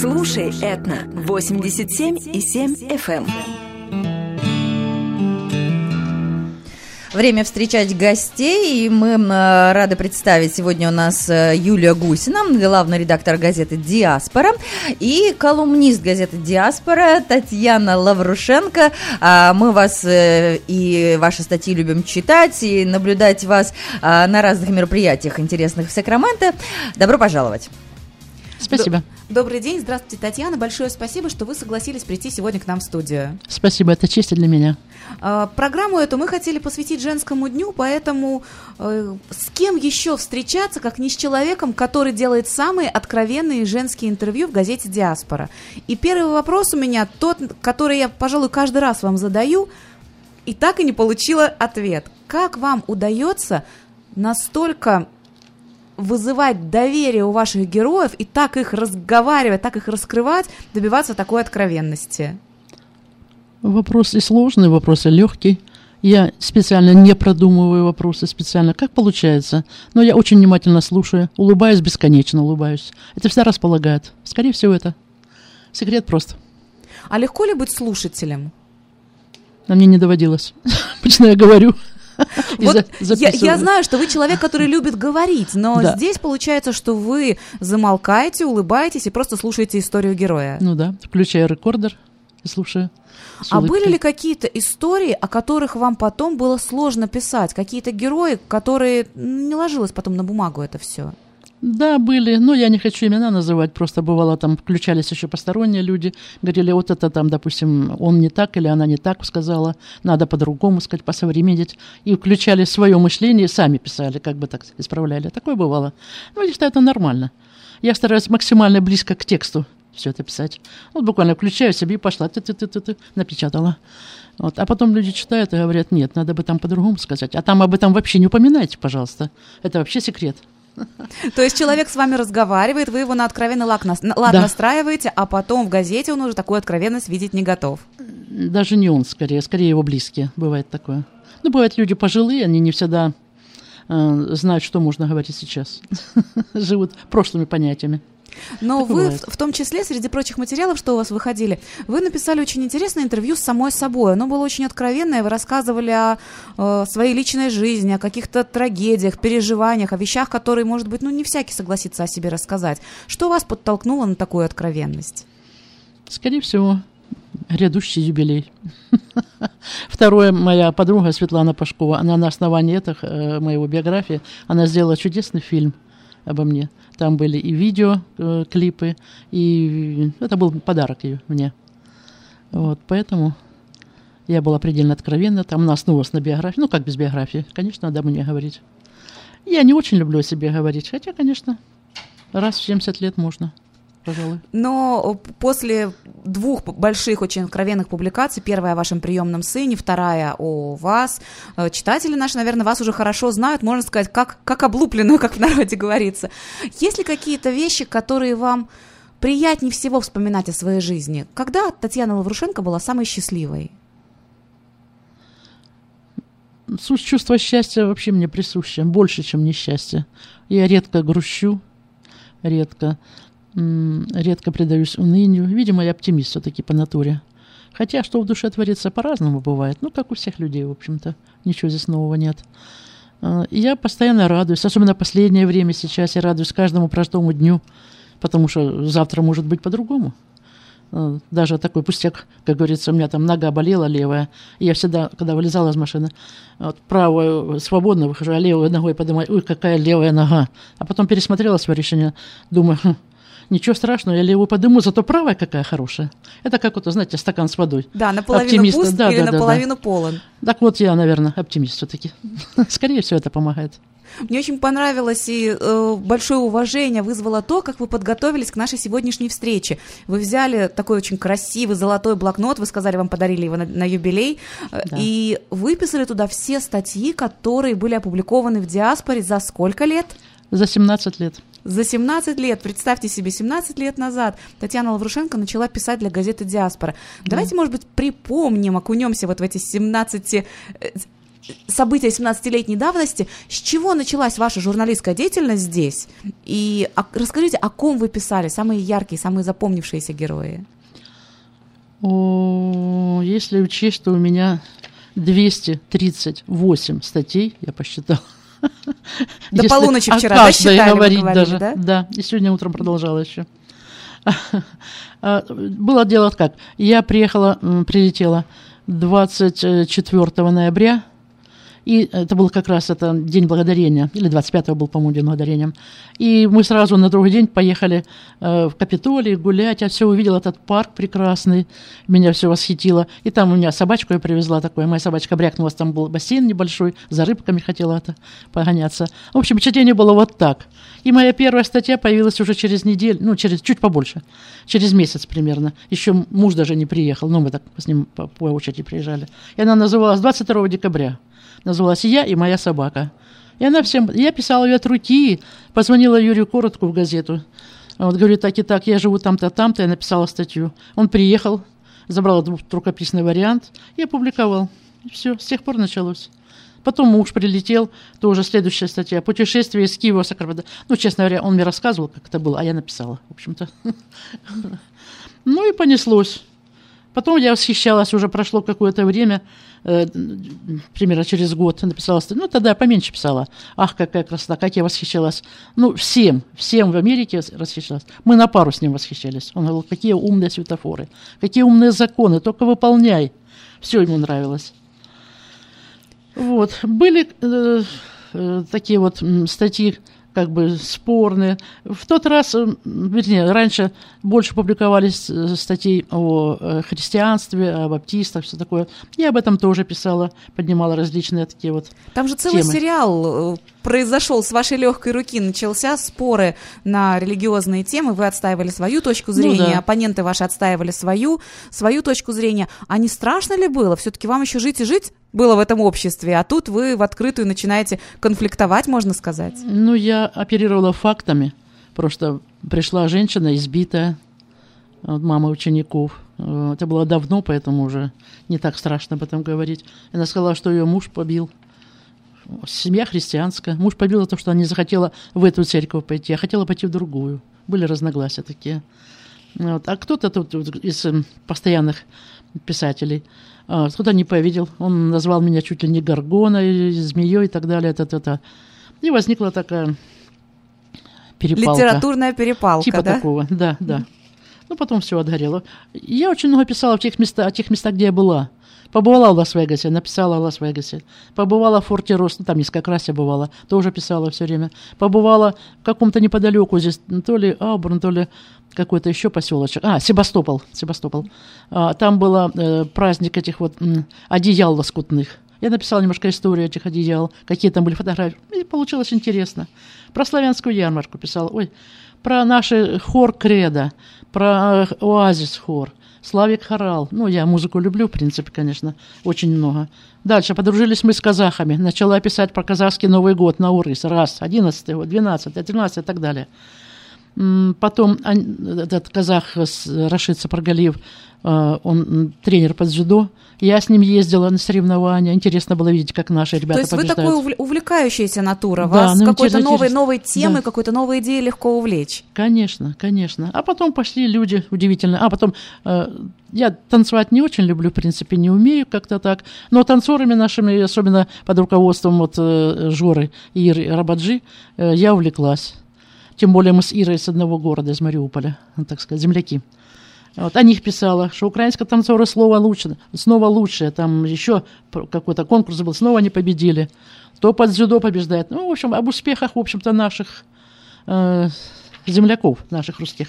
Слушай, Этна. 87 и 7 FM. Время встречать гостей, и мы э, рады представить сегодня у нас э, Юлия Гусина, главный редактор газеты «Диаспора», и колумнист газеты «Диаспора» Татьяна Лаврушенко. А, мы вас э, и ваши статьи любим читать, и наблюдать вас на разных мероприятиях интересных в Сакраменто. Добро пожаловать! Спасибо. Добрый день, здравствуйте, Татьяна. Большое спасибо, что вы согласились прийти сегодня к нам в студию. Спасибо, это честь для меня. А, программу эту мы хотели посвятить женскому дню, поэтому э, с кем еще встречаться, как не с человеком, который делает самые откровенные женские интервью в газете «Диаспора». И первый вопрос у меня, тот, который я, пожалуй, каждый раз вам задаю, и так и не получила ответ. Как вам удается настолько вызывать доверие у ваших героев и так их разговаривать, так их раскрывать, добиваться такой откровенности? Вопрос и сложный, вопрос и легкий. Я специально не продумываю вопросы специально, как получается. Но я очень внимательно слушаю, улыбаюсь бесконечно, улыбаюсь. Это всегда располагает. Скорее всего, это секрет просто. А легко ли быть слушателем? А мне не доводилось. Обычно я говорю. Вот я, я знаю, что вы человек, который любит говорить, но да. здесь получается, что вы замолкаете, улыбаетесь и просто слушаете историю героя. Ну да, включаю рекордер и слушаю. А были ли какие-то истории, о которых вам потом было сложно писать? Какие-то герои, которые не ложилось потом на бумагу это все? Да, были, но я не хочу имена называть, просто бывало там включались еще посторонние люди, говорили, вот это там, допустим, он не так или она не так сказала, надо по-другому сказать, посовременить, и включали свое мышление, сами писали, как бы так исправляли. Такое бывало. Ну, я считаю, это нормально. Я стараюсь максимально близко к тексту все это писать. Вот буквально включаю себе и пошла, ты ты ты ты, ты напечатала. Вот. А потом люди читают и говорят, нет, надо бы там по-другому сказать. А там об этом вообще не упоминайте, пожалуйста. Это вообще секрет. То есть человек с вами разговаривает, вы его на откровенный лад, на, лад да. настраиваете, а потом в газете он уже такую откровенность видеть не готов. Даже не он, скорее, скорее его близкие. Бывает такое. Ну, бывают люди пожилые, они не всегда э, знают, что можно говорить сейчас. Живут прошлыми понятиями. Но так вы, в, в том числе, среди прочих материалов, что у вас выходили, вы написали очень интересное интервью с самой собой. Оно было очень откровенное. Вы рассказывали о э, своей личной жизни, о каких-то трагедиях, переживаниях, о вещах, которые, может быть, ну не всякий согласится о себе рассказать. Что вас подтолкнуло на такую откровенность? Скорее всего, грядущий юбилей. Второе, моя подруга Светлана Пашкова, она на основании этого, э, моего биографии, она сделала чудесный фильм обо мне. Там были и видео, э, и это был подарок ее мне. Вот, поэтому я была предельно откровенна. Там она основывалась на биографии. Ну, как без биографии? Конечно, надо мне говорить. Я не очень люблю о себе говорить, хотя, конечно, раз в 70 лет можно пожалуй. Но после двух больших, очень откровенных публикаций, первая о вашем приемном сыне, вторая о вас, э, читатели наши, наверное, вас уже хорошо знают, можно сказать, как, как облупленную, как в народе говорится. Есть ли какие-то вещи, которые вам приятнее всего вспоминать о своей жизни? Когда Татьяна Лаврушенко была самой счастливой? Суть чувства счастья вообще мне присуще, больше, чем несчастье. Я редко грущу, редко редко предаюсь унынию. Видимо, я оптимист все-таки по натуре. Хотя, что в душе творится, по-разному бывает. Ну, как у всех людей, в общем-то. Ничего здесь нового нет. А, я постоянно радуюсь, особенно последнее время сейчас я радуюсь каждому простому дню, потому что завтра может быть по-другому. А, даже такой пустяк, как говорится, у меня там нога болела левая, я всегда, когда вылезала из машины, вот, правую свободно выхожу, а левую ногой поднимаю, ой, какая левая нога. А потом пересмотрела свое решение, думаю, хм, ничего страшного, я левую подыму, зато правая какая хорошая. Это как вот, знаете, стакан с водой. Да, наполовину Оптимист. пуст да, или да, наполовину да. полон. Так вот я, наверное, оптимист все-таки. Скорее всего, это помогает. Мне очень понравилось и э, большое уважение вызвало то, как вы подготовились к нашей сегодняшней встрече. Вы взяли такой очень красивый золотой блокнот, вы сказали, вам подарили его на, на юбилей, э, да. и выписали туда все статьи, которые были опубликованы в диаспоре за сколько лет? За 17 лет. За 17 лет, представьте себе, 17 лет назад Татьяна Лаврушенко начала писать для газеты «Диаспора». Да. Давайте, может быть, припомним, окунемся вот в эти 17 события 17-летней давности. С чего началась ваша журналистская деятельность здесь? И расскажите, о ком вы писали, самые яркие, самые запомнившиеся герои? О, если учесть, что у меня 238 статей, я посчитала. До полуночи вчера, да, считали, говорить даже. да? Да, и сегодня утром продолжала еще. А, было дело как. Я приехала, прилетела 24 ноября и это был как раз это День Благодарения, или 25-го был, по-моему, День Благодарения. И мы сразу на другой день поехали э, в Капитолий гулять. Я все увидела, этот парк прекрасный, меня все восхитило. И там у меня собачку я привезла такое. Моя собачка брякнулась, там был бассейн небольшой, за рыбками хотела это погоняться. В общем, впечатление было вот так. И моя первая статья появилась уже через неделю, ну, через чуть побольше, через месяц примерно. Еще муж даже не приехал, ну, мы так с ним по, по очереди приезжали. И она называлась 22 декабря называлась «Я и моя собака». И она всем... Я писала ее от руки, позвонила Юрию Коротку в газету. Вот, говорю, так и так, я живу там-то, там-то, я написала статью. Он приехал, забрал рукописный вариант и опубликовал. И все, с тех пор началось. Потом муж прилетел, тоже следующая статья. Путешествие из Киева в Сакраменто. Ну, честно говоря, он мне рассказывал, как это было, а я написала, в общем-то. Ну и понеслось. Потом я восхищалась, уже прошло какое-то время, э, примерно через год написала, ну тогда я поменьше писала. Ах, какая красота, как я восхищалась. Ну, всем, всем в Америке восхищалась. Мы на пару с ним восхищались. Он говорил, какие умные светофоры, какие умные законы, только выполняй. Все ему нравилось. Вот. Были э, э, такие вот статьи, как бы спорные. В тот раз, э, вернее, раньше больше публиковались э, статей о э, христианстве, о баптистах, все такое. Я об этом тоже писала, поднимала различные такие вот Там же целый темы. сериал произошел с вашей легкой руки, начался споры на религиозные темы, вы отстаивали свою точку зрения, ну, да. оппоненты ваши отстаивали свою, свою точку зрения. А не страшно ли было? Все-таки вам еще жить и жить было в этом обществе, а тут вы в открытую начинаете конфликтовать, можно сказать. Ну, я оперировала фактами. Просто пришла женщина избитая, вот мама учеников. Э, это было давно, поэтому уже не так страшно об этом говорить. Она сказала, что ее муж побил. Семья христианская. Муж побил за то, что она не захотела в эту церковь пойти, а хотела пойти в другую. Были разногласия такие. Вот. А кто-то тут из эм, постоянных писателей кто-то не повидел. Он назвал меня чуть ли не горгоной, змеей и так далее. Это, это, это. И возникла такая перепалка. Литературная перепалка, Типа да? такого, да, да. Ну, потом все отгорело. Я очень много писала в тех местах, о тех местах, где я была. Побывала в Лас-Вегасе, написала о Лас-Вегасе. Побывала в Форте Рос, ну, там несколько раз я бывала, тоже писала все время. Побывала в каком-то неподалеку здесь, то ли Аубурн, то ли какой-то еще поселочек. А, Себастопол, Себастопол. А, там был э, праздник этих вот м, одеял лоскутных. Я написала немножко историю этих одеял, какие там были фотографии. И получилось интересно. Про славянскую ярмарку писала. Ой, про наши хор Креда, про э, Оазис хор. Славик Хорал. Ну, я музыку люблю, в принципе, конечно, очень много. Дальше подружились мы с казахами. Начала писать про казахский Новый год на Урыс. Раз, 11 год, 12, 13 и так далее. Потом этот казах Рашид Сапаргалиев, э, он тренер по дзюдо. Я с ним ездила на соревнования. Интересно было видеть, как наши ребята То есть побеждают. вы такой увлекающаяся натура. Да, Вас ну, какой-то новой, интересно. новой темы, Да. какой-то новой идеей легко увлечь. Конечно, конечно. А потом пошли люди удивительные. А потом э, я танцевать не очень люблю, в принципе, не умею как-то так. Но танцорами нашими, особенно под руководством вот э, Жоры и Рабаджи, я увлеклась. Тем более мы с Ирой с одного города, из Мариуполя, так сказать, земляки. Вот, о них писала, что украинские танцоры слово лучше, снова лучшее. Там еще какой-то конкурс был, снова они победили. То под дзюдо побеждает. Ну, в общем, об успехах, в общем-то, наших э, земляков, наших русских.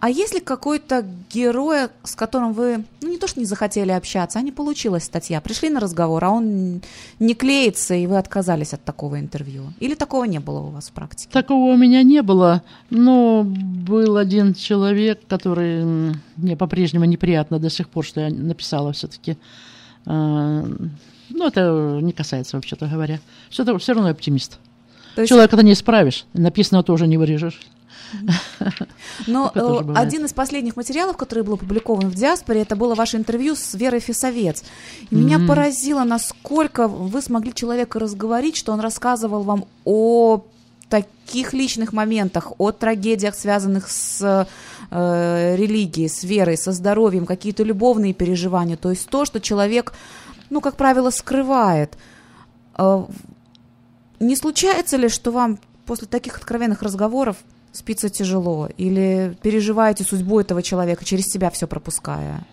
А есть ли какой-то герой, с которым вы, ну не то что не захотели общаться, а не получилась статья, пришли на разговор, а он не клеится, и вы отказались от такого интервью? Или такого не было у вас в практике? Такого у меня не было, но был один человек, который мне по-прежнему неприятно до сих пор, что я написала все-таки. Ну, это не касается, вообще-то говоря. Все, все равно оптимист. То есть Человека ты не исправишь, написано тоже не вырежешь. Но э, один из последних материалов, который был опубликован в «Диаспоре», это было ваше интервью с Верой Фисовец. И Меня поразило, насколько вы смогли человека разговорить, что он рассказывал вам о таких личных моментах, о трагедиях, связанных с э, религией, с верой, со здоровьем, какие-то любовные переживания. То есть то, что человек, ну, как правило, скрывает. Э, не случается ли, что вам после таких откровенных разговоров спится тяжело? Или переживаете судьбу этого человека, через себя все пропуская?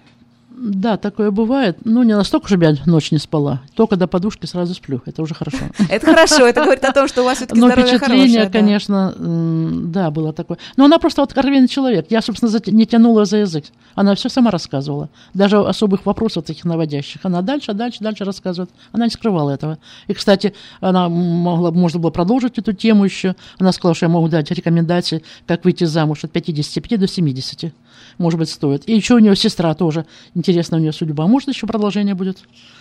Да, такое бывает. Ну, не настолько, чтобы я ночь не спала. Только до подушки сразу сплю. Это уже хорошо. Это хорошо, это говорит о том, что у вас все-таки Но здоровье впечатление, хорошее. да. конечно, да, было такое. Но она просто вот откровенный человек. Я, собственно, не тянула за язык. Она все сама рассказывала. Даже особых вопросов таких наводящих. Она дальше, дальше, дальше рассказывает. Она не скрывала этого. И, кстати, она могла, можно было продолжить эту тему еще. Она сказала, что я могу дать рекомендации, как выйти замуж от 55 до 70. Может быть, стоит. И еще у нее сестра тоже. Интересна у нее судьба. Может, еще продолжение будет.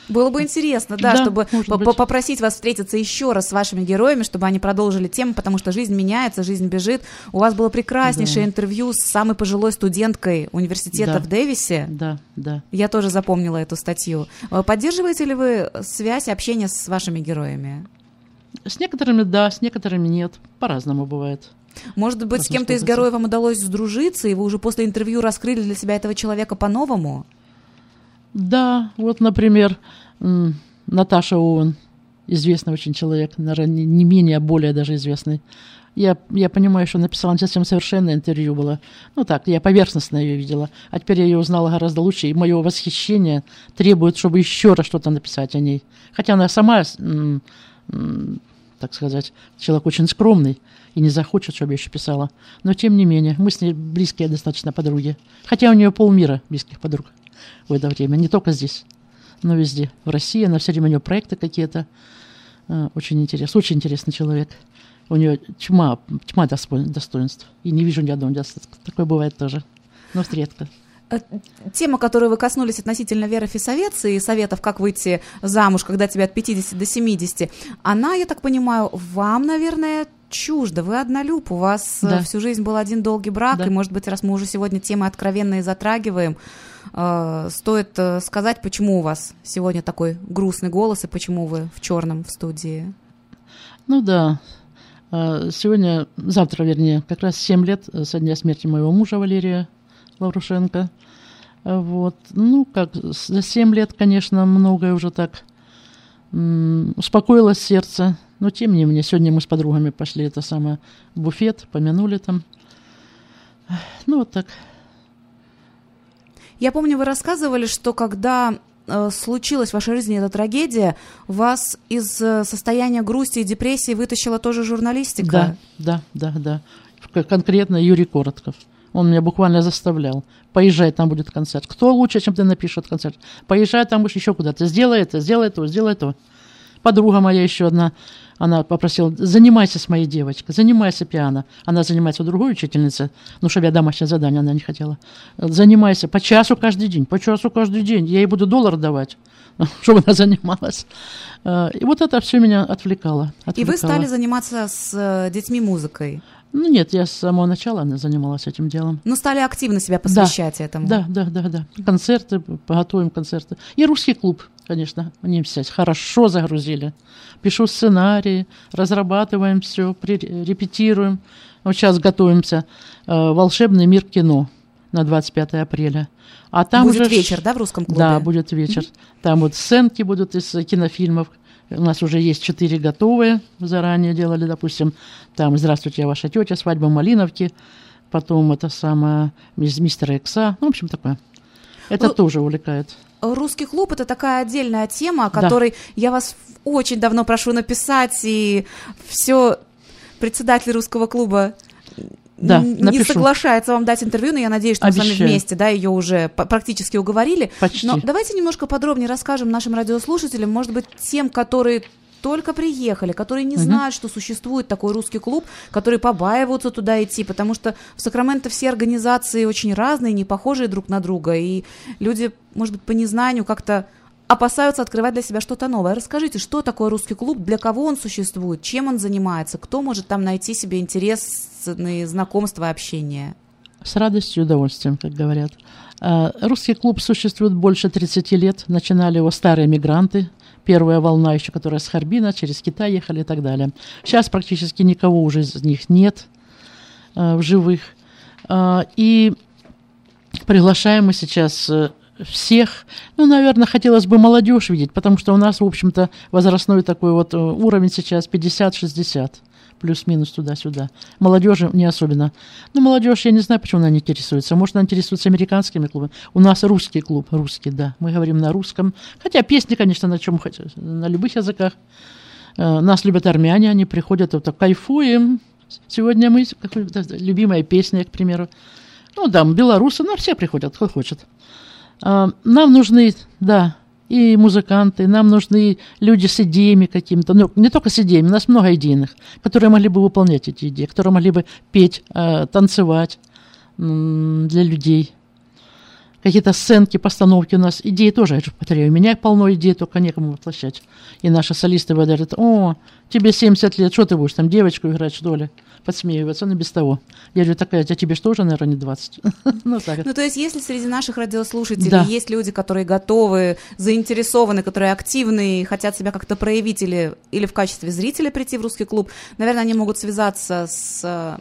Было бы интересно, да, Да, чтобы по- попросить вас встретиться еще раз с вашими героями, чтобы они продолжили тему, потому что жизнь меняется, жизнь бежит. У вас было прекраснейшее Да. интервью с самой пожилой студенткой университета Да. в Дэвисе. Да, да. Я тоже запомнила эту статью. Э, Поддерживаете ли вы связь, общение с вашими героями? С некоторыми да, с некоторыми нет. По-разному бывает. Может быть, с кем-то из героев вам удалось сдружиться, и вы уже после интервью раскрыли для себя этого человека по-новому? Да, вот, например, Наташа Оуэн, известный очень человек, наверное, не не менее, а более даже известный. Я, я понимаю, что написала не совсем совершенное интервью было. Ну так, я поверхностно ее видела. А теперь я ее узнала гораздо лучше, и мое восхищение требует, чтобы еще раз что-то написать о ней. Хотя она сама, так сказать, человек очень скромный и не захочет, чтобы я еще писала. Но тем не менее, мы с ней близкие достаточно подруги. Хотя у нее полмира близких подруг в это время, не только здесь, но везде. В России она все время у нее проекты какие-то. А, Очень интересно, очень интересный человек. У нее тьма, тьма досто- достоинств. И не вижу ни одного недостатка. Такое бывает тоже. Но редко. Э, Тема, которую вы коснулись относительно Веры Фисовец и советов, как выйти замуж, когда тебе от 50 до 70, она, я так понимаю, вам, наверное, чужда. Вы однолюб, у вас э, Да. всю жизнь был один долгий брак, Да. и, может быть, раз мы уже сегодня темы откровенные затрагиваем, э, стоит э, сказать, почему у вас сегодня такой грустный голос и почему вы в черном в студии. Ну да. А, Сегодня, завтра, вернее, как раз 7 лет э, со дня смерти моего мужа Валерия Лаврушенко. А Вот. Ну, как, за 7 лет, конечно, многое уже так успокоилось сердце. Но, тем не менее, сегодня мы с подругами пошли это самое в буфет, помянули там. Ну, вот так. Я помню, вы рассказывали, что когда э, случилась в вашей жизни эта трагедия, вас из э, состояния грусти и депрессии вытащила тоже журналистика. Да, да, да, да. Конкретно Юрий Коротков. Он меня буквально заставлял. Поезжай, там будет концерт. Кто лучше, чем ты напишет концерт? Поезжай, там будешь еще куда-то. Сделай это, сделай то, сделай то. Подруга моя еще одна, она попросила, занимайся с моей девочкой, занимайся пиано. Она занимается у другой учительницы, ну, чтобы я домашнее задание, она не хотела. Занимайся по часу каждый день, по часу каждый день. Я ей буду доллар давать, чтобы она занималась. Э, И вот это все меня отвлекало. И вы отвлекало. стали заниматься с э, детьми музыкой. Ну нет, я с самого начала занималась этим делом. Ну, стали активно себя посвящать этому. Да, да, да, да. Концерты, готовим концерты. И русский клуб, конечно, они все хорошо загрузили. Пишу сценарии, разрабатываем все, репетируем. Вот сейчас готовимся. э, Волшебный мир кино на 25 апреля. А там Будет уже ж- вечер, да, в русском клубе? Да, будет вечер. Там вот сценки будут из э, кинофильмов. У нас уже есть четыре готовые, заранее делали, допустим, там «Здравствуйте, я ваша тетя», «Свадьба Малиновки», потом это самое из «Мистера Икса», ну, в общем, такое. Это Ну, тоже увлекает. Русский клуб это такая отдельная тема, о Да. которой я вас очень давно прошу написать, и все председатель русского клуба Да, не напишу. соглашается вам дать интервью, но я надеюсь, что мы с вами Обещаю. вместе, да, ее уже практически уговорили. Почти. Но давайте немножко подробнее расскажем нашим радиослушателям, может быть, тем, которые только приехали, которые не Мгм. знают, что существует такой русский клуб, которые побаиваются туда идти, потому что в Сакраменто все организации очень разные, не похожие друг на друга, и люди, может быть, по незнанию как-то опасаются открывать для себя что-то новое. Расскажите, что такое русский клуб, для кого он существует, чем он занимается, кто может там найти себе интересные знакомства и общение? С радостью и удовольствием, как говорят. А, Русский клуб существует больше 30 лет. Начинали его старые мигранты, первая волна еще, которая с Харбина, через Китай ехали и так далее. Сейчас практически никого уже из них нет э, в живых. Э, и приглашаем мы сейчас э, всех. Ну, наверное, хотелось бы молодежь видеть, потому что у нас, в общем-то, возрастной такой вот э, уровень сейчас 50-60 плюс-минус туда-сюда. Молодежи не особенно. Ну, молодежь, я не знаю, почему она не интересуется. Может, она интересуется американскими клубами. У нас русский клуб, русский, да. Мы говорим на русском. Хотя песни, конечно, на чем хоть, на любых языках. Э, Нас любят армяне, они приходят, вот так, кайфуем. Сегодня мы, любимая песня, к примеру. Ну, да, белорусы, ну, все приходят, кто хочет. А, Нам нужны, да, и музыканты, нам нужны люди с идеями какими-то, ну, не только с идеями, у нас много идейных, которые могли бы выполнять эти идеи, которые могли бы петь, э, танцевать для людей. Какие-то сценки, постановки у нас, идеи тоже, я же повторяю, у меня полно идей, только некому воплощать. И наши солисты говорят, о, тебе 70 лет, что ты будешь там девочку играть, что ли? Подсмеиваются, ну без того. Я говорю, такая, а тебе что же, наверное, не 20? Ну, так. Ну, то есть, если среди наших радиослушателей Да. есть люди, которые готовы, заинтересованы, которые активны и хотят себя как-то проявить или, или в качестве зрителя прийти в русский клуб, наверное, они могут связаться с э,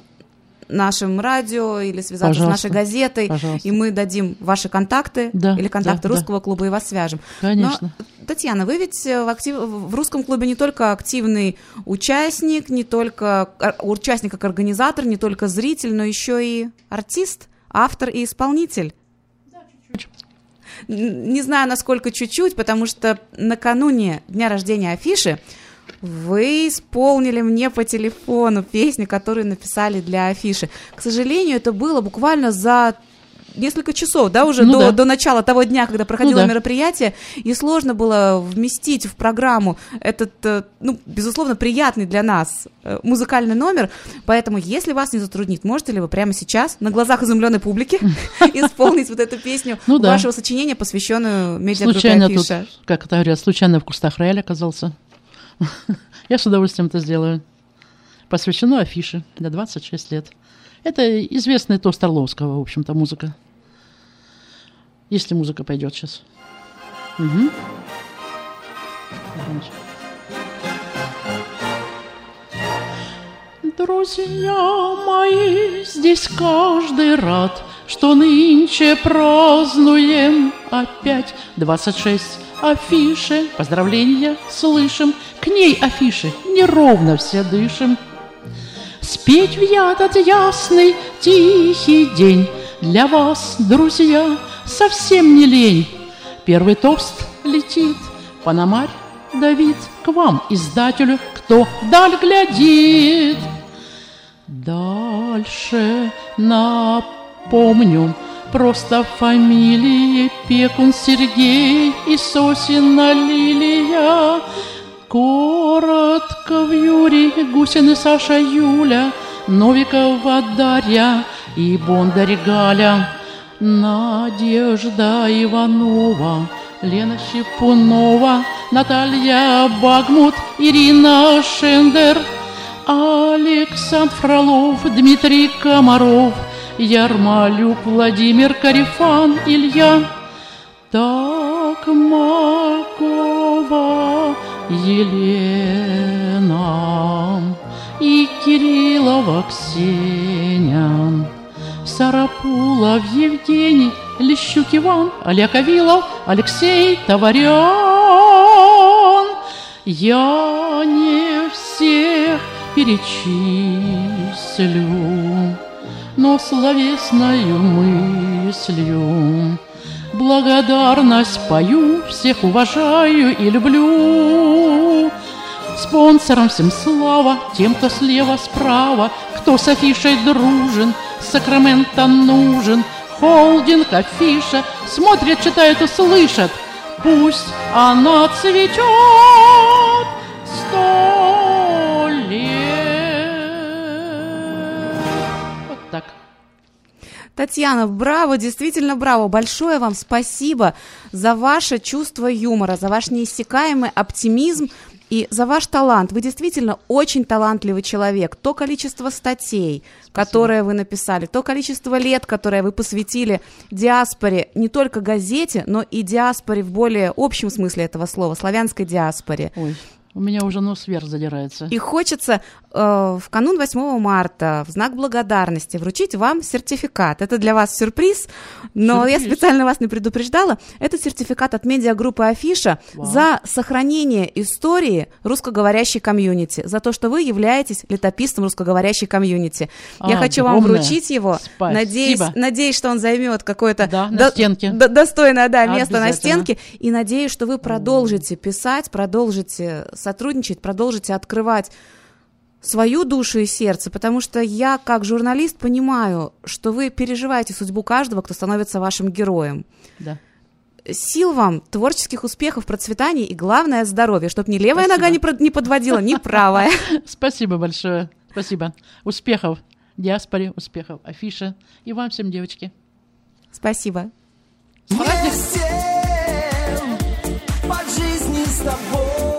нашим радио или связаться Пожалуйста. с нашей газетой, Пожалуйста. и мы дадим ваши контакты Да, или контакты да, да. русского клуба и вас свяжем. Конечно. Но, Татьяна, вы ведь э, в, актив- в русском клубе не только активный участник, не только участник как организатор, не только зритель, но еще и артист, автор и исполнитель. Не знаю, насколько чуть-чуть, потому что накануне дня рождения афиши вы исполнили мне по телефону песню, которую написали для афиши. К сожалению, это было буквально за несколько часов, да, уже Ну до, да. до начала того дня, когда проходило да. мероприятие, и сложно было вместить в программу этот, э, ну, безусловно, приятный для нас э, музыкальный номер. Поэтому, если вас не затруднит, можете ли вы прямо сейчас на глазах изумленной публики исполнить вот эту песню Ну вашего сочинения, посвященную медиагруппе Случайно тут, как это говорят, случайно в кустах рояль оказался. Я с удовольствием это сделаю. Посвящено афише для 26 лет. Это известный тост Орловского, в общем-то, музыка. Если музыка пойдет сейчас. Громче. Друзья мои, здесь каждый рад, что нынче празднуем опять 26 афиши. Поздравления слышим, к ней афиши неровно все дышим. Спеть в я этот ясный, тихий день Для вас, друзья, совсем не лень. Первый тост летит, Пономарь Давид к вам, издателю, кто вдаль глядит. Дальше напомню, просто фамилии Пекун Сергей и Сосина Лилия. Коротко в Юрий, Гусин Саша Юля, Новикова Дарья и Бондарь Галя, Надежда Иванова, Лена Щепунова, Наталья Багмут, Ирина Шендер, Александр Фролов, Дмитрий Комаров, Ярмолюк, Владимир Карифан, Илья, Токмакова, Елена и Кириллова Ксения. Сарапулов Евгений, Лещук Иван, Олег Авилов, Алексей Товарян. Я не всех перечислю, но словесною мыслью благодарность пою, всех уважаю и люблю. Спонсорам всем слава, тем, кто слева, справа, кто с афишей дружен, Сакраменто нужен, холдинг, афиша, смотрят, читают и слышат, пусть она цветет Татьяна, браво, действительно браво. Большое вам спасибо за ваше чувство юмора, за ваш неиссякаемый оптимизм и за ваш талант. Вы действительно очень талантливый человек. То количество статей, Спасибо. которые вы написали, то количество лет, которое вы посвятили диаспоре, не только газете, но и диаспоре в более общем смысле этого слова, славянской диаспоре. Ой. У меня уже нос вверх задирается. И хочется э, в канун 8 марта в знак благодарности вручить вам сертификат. Это для вас сюрприз, но сюрприз. я специально вас не предупреждала. Это сертификат от медиагруппы Афиша Вау. за сохранение истории русскоговорящей комьюнити, за то, что вы являетесь летописцем русскоговорящей комьюнити. А, я хочу вам вручить его. Надеюсь, надеюсь, что он займет какое-то да, до. До, достойное да, место на стенке. И надеюсь, что вы продолжите писать, продолжите сотрудничать, продолжите открывать свою душу и сердце, потому что я, как журналист, понимаю, что вы переживаете судьбу каждого, кто становится вашим героем. Да. Сил вам, творческих успехов, процветания и, главное, здоровья, чтобы ни левая Спасибо. нога не, про- не подводила, ни правая. Спасибо большое. Спасибо. Успехов диаспоре, успехов афише и вам всем, девочки. Спасибо. С тобой. вместе по жизни с тобой.